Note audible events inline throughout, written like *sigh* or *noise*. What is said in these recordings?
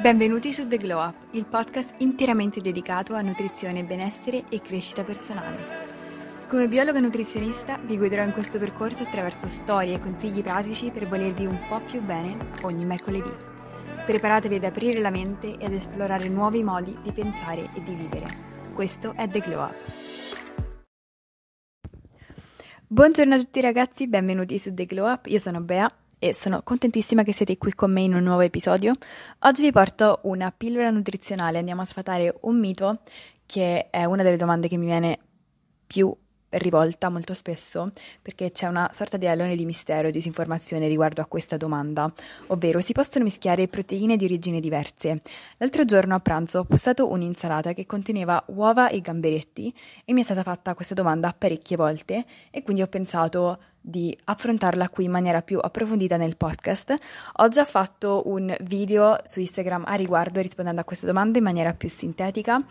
Benvenuti su The Glow Up, il podcast interamente dedicato a nutrizione, benessere e crescita personale. Come biologa nutrizionista vi guiderò in questo percorso attraverso storie e consigli pratici per volervi un po' più bene ogni mercoledì. Preparatevi ad aprire la mente e ad esplorare nuovi modi di pensare e di vivere. Questo è The Glow Up. Buongiorno a tutti ragazzi, benvenuti su The Glow Up, io sono Bea e sono contentissima che siete qui con me in un nuovo episodio. Oggi vi porto una pillola nutrizionale, andiamo a sfatare un mito che è una delle domande che mi viene più rivolta molto spesso perché c'è una sorta di alone di mistero e disinformazione riguardo a questa domanda, ovvero si possono mischiare proteine di origine diverse. L'altro giorno a pranzo ho postato un'insalata che conteneva uova e gamberetti e mi è stata fatta questa domanda parecchie volte e quindi ho pensato di affrontarla qui in maniera più approfondita nel podcast. Ho già fatto un video su Instagram a riguardo rispondendo a questa domanda in maniera più sintetica,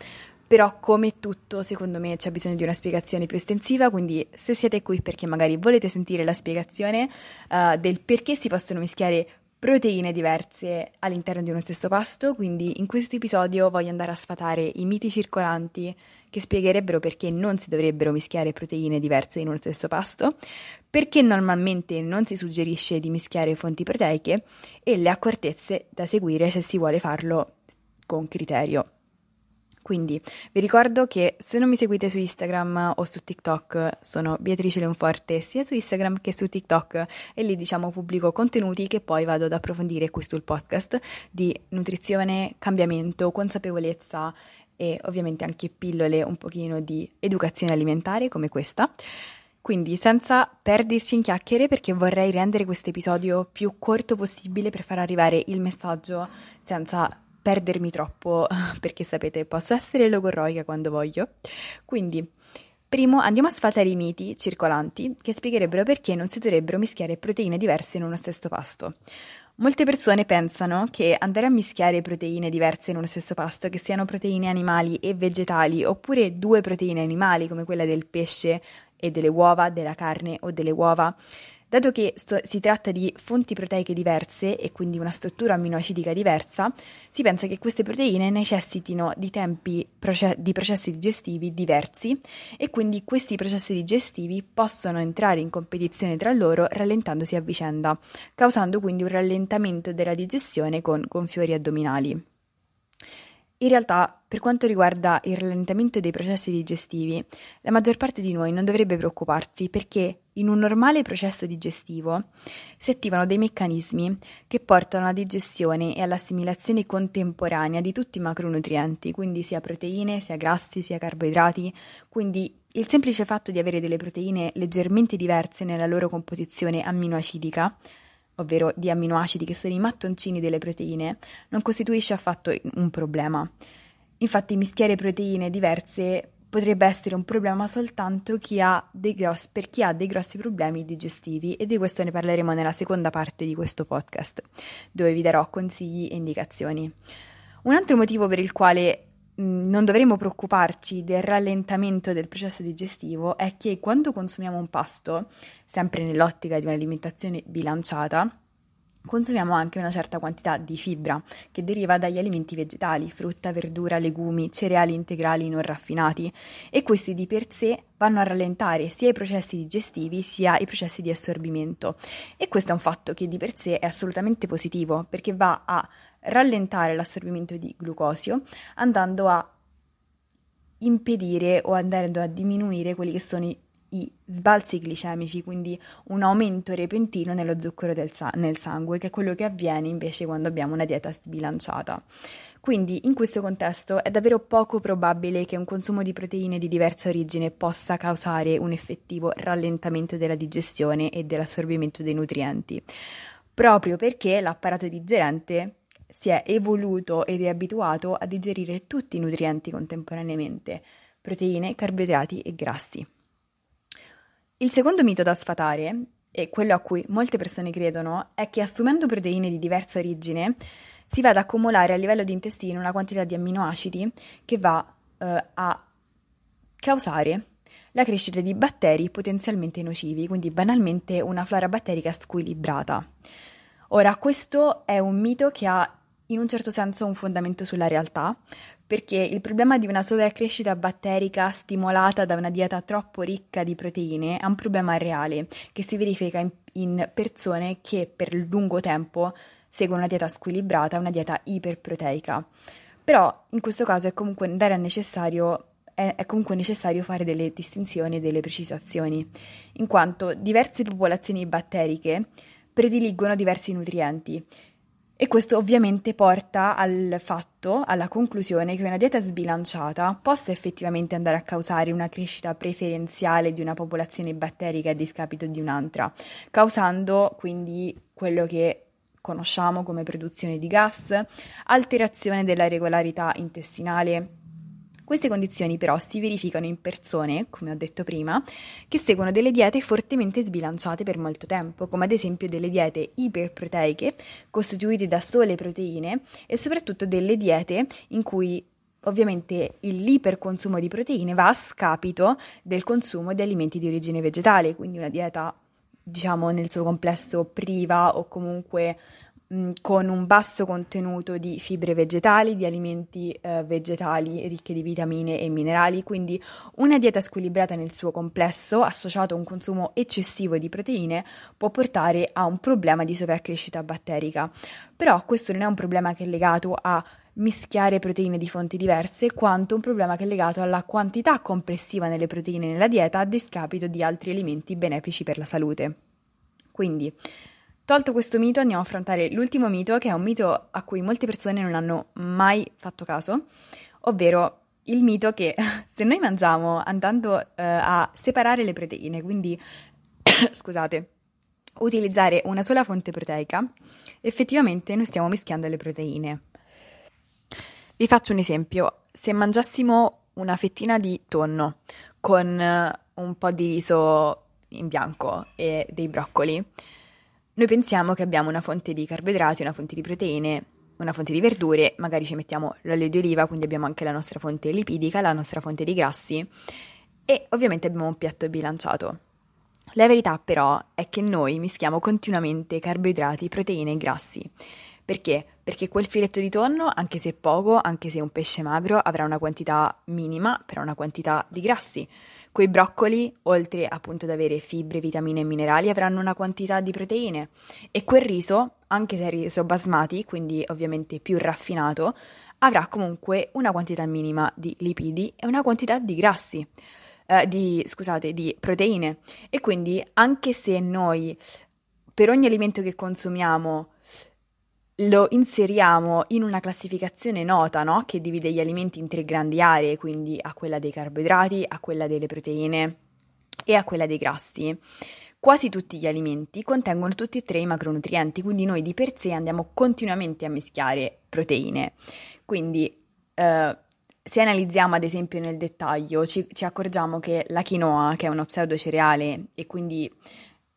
però come tutto secondo me c'è bisogno di una spiegazione più estensiva, quindi se siete qui perché magari volete sentire la spiegazione uh, del perché si possono mischiare proteine diverse all'interno di uno stesso pasto, quindi in questo episodio voglio andare a sfatare i miti circolanti che spiegherebbero perché non si dovrebbero mischiare proteine diverse in uno stesso pasto, perché normalmente non si suggerisce di mischiare fonti proteiche e le accortezze da seguire se si vuole farlo con criterio. Quindi vi ricordo che se non mi seguite su Instagram o su TikTok sono Beatrice Leonforte sia su Instagram che su TikTok e lì diciamo pubblico contenuti che poi vado ad approfondire qui sul podcast di nutrizione, cambiamento, consapevolezza e ovviamente anche pillole un pochino di educazione alimentare come questa. Quindi senza perderci in chiacchiere perché vorrei rendere questo episodio più corto possibile per far arrivare il messaggio senza perdermi troppo *laughs* perché sapete posso essere logorroica quando voglio. Quindi Primo andiamo a sfatare i miti circolanti che spiegherebbero perché non si dovrebbero mischiare proteine diverse in uno stesso pasto. Molte persone pensano che andare a mischiare proteine diverse in uno stesso pasto, che siano proteine animali e vegetali, oppure due proteine animali come quella del pesce e delle uova, della carne o delle uova, Dato che sto, si tratta di fonti proteiche diverse e quindi una struttura amminoacidica diversa, si pensa che queste proteine necessitino di tempi proce- di processi digestivi diversi e quindi questi processi digestivi possono entrare in competizione tra loro rallentandosi a vicenda, causando quindi un rallentamento della digestione con gonfiori addominali. In realtà, per quanto riguarda il rallentamento dei processi digestivi, la maggior parte di noi non dovrebbe preoccuparsi perché in un normale processo digestivo si attivano dei meccanismi che portano alla digestione e all'assimilazione contemporanea di tutti i macronutrienti, quindi sia proteine, sia grassi, sia carboidrati, quindi il semplice fatto di avere delle proteine leggermente diverse nella loro composizione amminoacidica ovvero di amminoacidi che sono i mattoncini delle proteine, non costituisce affatto un problema. Infatti mischiare proteine diverse potrebbe essere un problema soltanto chi gross, per chi ha dei grossi problemi digestivi e di questo ne parleremo nella seconda parte di questo podcast, dove vi darò consigli e indicazioni. Un altro motivo per il quale non dovremmo preoccuparci del rallentamento del processo digestivo è che quando consumiamo un pasto, sempre nell'ottica di un'alimentazione bilanciata, consumiamo anche una certa quantità di fibra che deriva dagli alimenti vegetali, frutta, verdura, legumi, cereali integrali non raffinati. E questi di per sé vanno a rallentare sia i processi digestivi sia i processi di assorbimento. E questo è un fatto che di per sé è assolutamente positivo perché va a rallentare l'assorbimento di glucosio andando a impedire o andando a diminuire quelli che sono i, i sbalzi glicemici, quindi un aumento repentino nello zucchero sa- nel sangue, che è quello che avviene invece quando abbiamo una dieta sbilanciata. Quindi in questo contesto è davvero poco probabile che un consumo di proteine di diversa origine possa causare un effettivo rallentamento della digestione e dell'assorbimento dei nutrienti, proprio perché l'apparato digerente si è evoluto ed è abituato a digerire tutti i nutrienti contemporaneamente, proteine, carboidrati e grassi. Il secondo mito da sfatare, e quello a cui molte persone credono, è che assumendo proteine di diversa origine si va ad accumulare a livello di intestino una quantità di amminoacidi che va eh, a causare la crescita di batteri potenzialmente nocivi, quindi banalmente una flora batterica squilibrata. Ora, questo è un mito che ha in un certo senso un fondamento sulla realtà, perché il problema di una sovraccrescita batterica stimolata da una dieta troppo ricca di proteine è un problema reale che si verifica in, in persone che per lungo tempo seguono una dieta squilibrata, una dieta iperproteica. Però in questo caso è comunque, necessario, è, è comunque necessario fare delle distinzioni e delle precisazioni, in quanto diverse popolazioni batteriche prediligono diversi nutrienti e questo ovviamente porta al fatto, alla conclusione che una dieta sbilanciata possa effettivamente andare a causare una crescita preferenziale di una popolazione batterica a discapito di un'altra, causando quindi quello che conosciamo come produzione di gas, alterazione della regolarità intestinale, queste condizioni però si verificano in persone, come ho detto prima, che seguono delle diete fortemente sbilanciate per molto tempo, come ad esempio delle diete iperproteiche, costituite da sole proteine, e soprattutto delle diete in cui ovviamente l'iperconsumo di proteine va a scapito del consumo di alimenti di origine vegetale, quindi una dieta diciamo nel suo complesso priva o comunque Con un basso contenuto di fibre vegetali, di alimenti eh, vegetali ricchi di vitamine e minerali, quindi una dieta squilibrata nel suo complesso, associato a un consumo eccessivo di proteine, può portare a un problema di sovraccrescita batterica. Però questo non è un problema che è legato a mischiare proteine di fonti diverse, quanto un problema che è legato alla quantità complessiva nelle proteine nella dieta a discapito di altri alimenti benefici per la salute. Quindi, Tolto questo mito, andiamo a affrontare l'ultimo mito, che è un mito a cui molte persone non hanno mai fatto caso, ovvero il mito che *laughs* se noi mangiamo andando eh, a separare le proteine, quindi *coughs* scusate, utilizzare una sola fonte proteica, effettivamente noi stiamo mischiando le proteine. Vi faccio un esempio, se mangiassimo una fettina di tonno con eh, un po' di riso in bianco e dei broccoli, noi pensiamo che abbiamo una fonte di carboidrati, una fonte di proteine, una fonte di verdure, magari ci mettiamo l'olio di oliva, quindi abbiamo anche la nostra fonte lipidica, la nostra fonte di grassi e ovviamente abbiamo un piatto bilanciato. La verità però è che noi mischiamo continuamente carboidrati, proteine e grassi. Perché? Perché quel filetto di tonno, anche se poco, anche se un pesce magro, avrà una quantità minima, però una quantità di grassi. Quei broccoli, oltre appunto ad avere fibre, vitamine e minerali, avranno una quantità di proteine e quel riso, anche se è riso basmati, quindi ovviamente più raffinato, avrà comunque una quantità minima di lipidi e una quantità di grassi. Eh, di, scusate, di proteine. E quindi anche se noi per ogni alimento che consumiamo lo inseriamo in una classificazione nota, no? Che divide gli alimenti in tre grandi aree, quindi a quella dei carboidrati, a quella delle proteine e a quella dei grassi. Quasi tutti gli alimenti contengono tutti e tre i macronutrienti, quindi noi di per sé andiamo continuamente a mischiare proteine. Quindi eh, se analizziamo ad esempio nel dettaglio, ci, ci accorgiamo che la quinoa, che è uno pseudocereale e quindi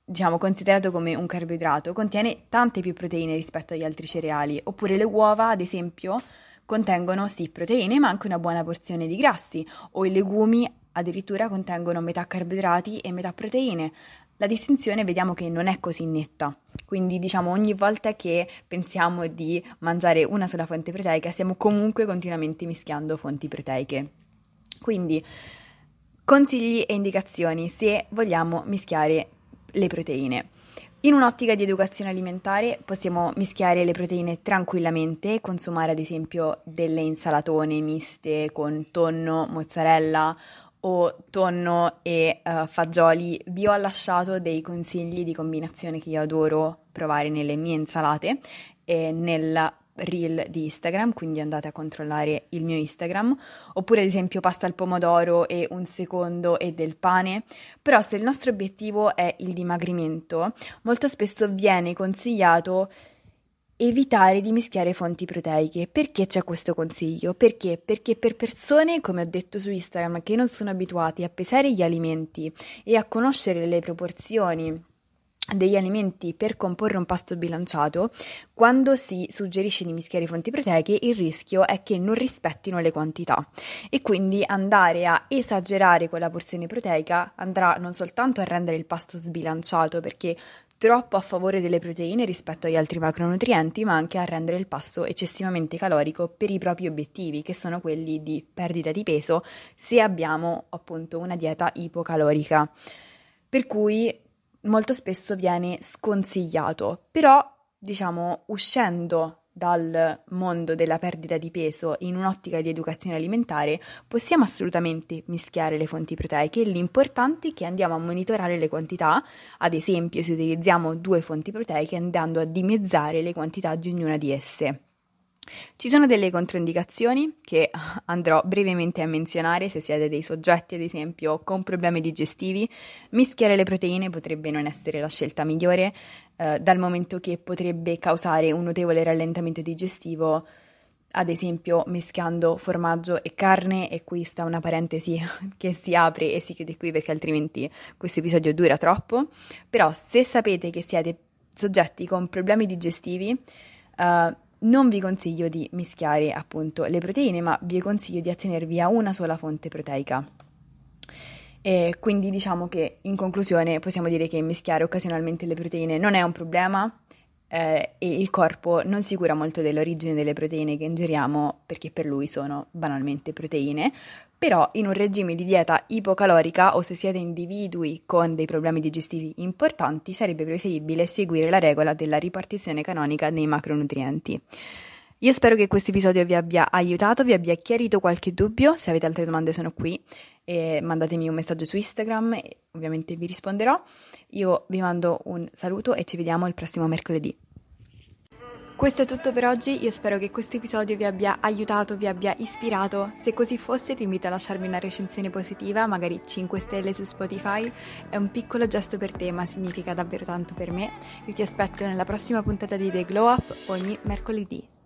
diciamo, considerato come un carboidrato, contiene tante più proteine rispetto agli altri cereali, oppure le uova, ad esempio, contengono sì proteine, ma anche una buona porzione di grassi, o i legumi addirittura contengono metà carboidrati e metà proteine. La distinzione vediamo che non è così netta, quindi diciamo ogni volta che pensiamo di mangiare una sola fonte proteica stiamo comunque continuamente mischiando fonti proteiche. Quindi consigli e indicazioni se vogliamo mischiare le proteine. In un'ottica di educazione alimentare possiamo mischiare le proteine tranquillamente, consumare ad esempio delle insalatone miste con tonno, mozzarella o tonno e uh, fagioli. Vi ho lasciato dei consigli di combinazione che io adoro provare nelle mie insalate e nella reel di Instagram, quindi andate a controllare il mio Instagram, oppure ad esempio pasta al pomodoro e un secondo e del pane, però se il nostro obiettivo è il dimagrimento, molto spesso viene consigliato evitare di mischiare fonti proteiche. Perché c'è questo consiglio? Perché? Perché per persone, come ho detto su Instagram, che non sono abituati a pesare gli alimenti e a conoscere le proporzioni degli alimenti per comporre un pasto bilanciato, quando si suggerisce di mischiare fonti proteiche, il rischio è che non rispettino le quantità e quindi andare a esagerare quella porzione proteica andrà non soltanto a rendere il pasto sbilanciato perché troppo a favore delle proteine rispetto agli altri macronutrienti, ma anche a rendere il pasto eccessivamente calorico per i propri obiettivi, che sono quelli di perdita di peso, se abbiamo appunto una dieta ipocalorica. Per cui molto spesso viene sconsigliato, però diciamo uscendo dal mondo della perdita di peso in un'ottica di educazione alimentare, possiamo assolutamente mischiare le fonti proteiche. L'importante è che andiamo a monitorare le quantità, ad esempio se utilizziamo due fonti proteiche andando a dimezzare le quantità di ognuna di esse. Ci sono delle controindicazioni che andrò brevemente a menzionare se siete dei soggetti, ad esempio, con problemi digestivi. Mischiare le proteine potrebbe non essere la scelta migliore, eh, dal momento che potrebbe causare un notevole rallentamento digestivo, ad esempio mischiando formaggio e carne, e qui sta una parentesi *laughs* che si apre e si chiude qui perché altrimenti questo episodio dura troppo. Però se sapete che siete soggetti con problemi digestivi, uh, non vi consiglio di mischiare appunto le proteine, ma vi consiglio di attenervi a una sola fonte proteica. E quindi diciamo che in conclusione possiamo dire che mischiare occasionalmente le proteine non è un problema eh, e il corpo non si cura molto dell'origine delle proteine che ingeriamo perché per lui sono banalmente proteine, però in un regime di dieta ipocalorica o se siete individui con dei problemi digestivi importanti sarebbe preferibile seguire la regola della ripartizione canonica dei macronutrienti. Io spero che questo episodio vi abbia aiutato, vi abbia chiarito qualche dubbio, se avete altre domande sono qui e mandatemi un messaggio su Instagram e ovviamente vi risponderò. Io vi mando un saluto e ci vediamo il prossimo mercoledì. Questo è tutto per oggi, io spero che questo episodio vi abbia aiutato, vi abbia ispirato. Se così fosse ti invito a lasciarmi una recensione positiva, magari 5 stelle su Spotify. È un piccolo gesto per te, ma significa davvero tanto per me. Io ti aspetto nella prossima puntata di The Glow Up ogni mercoledì.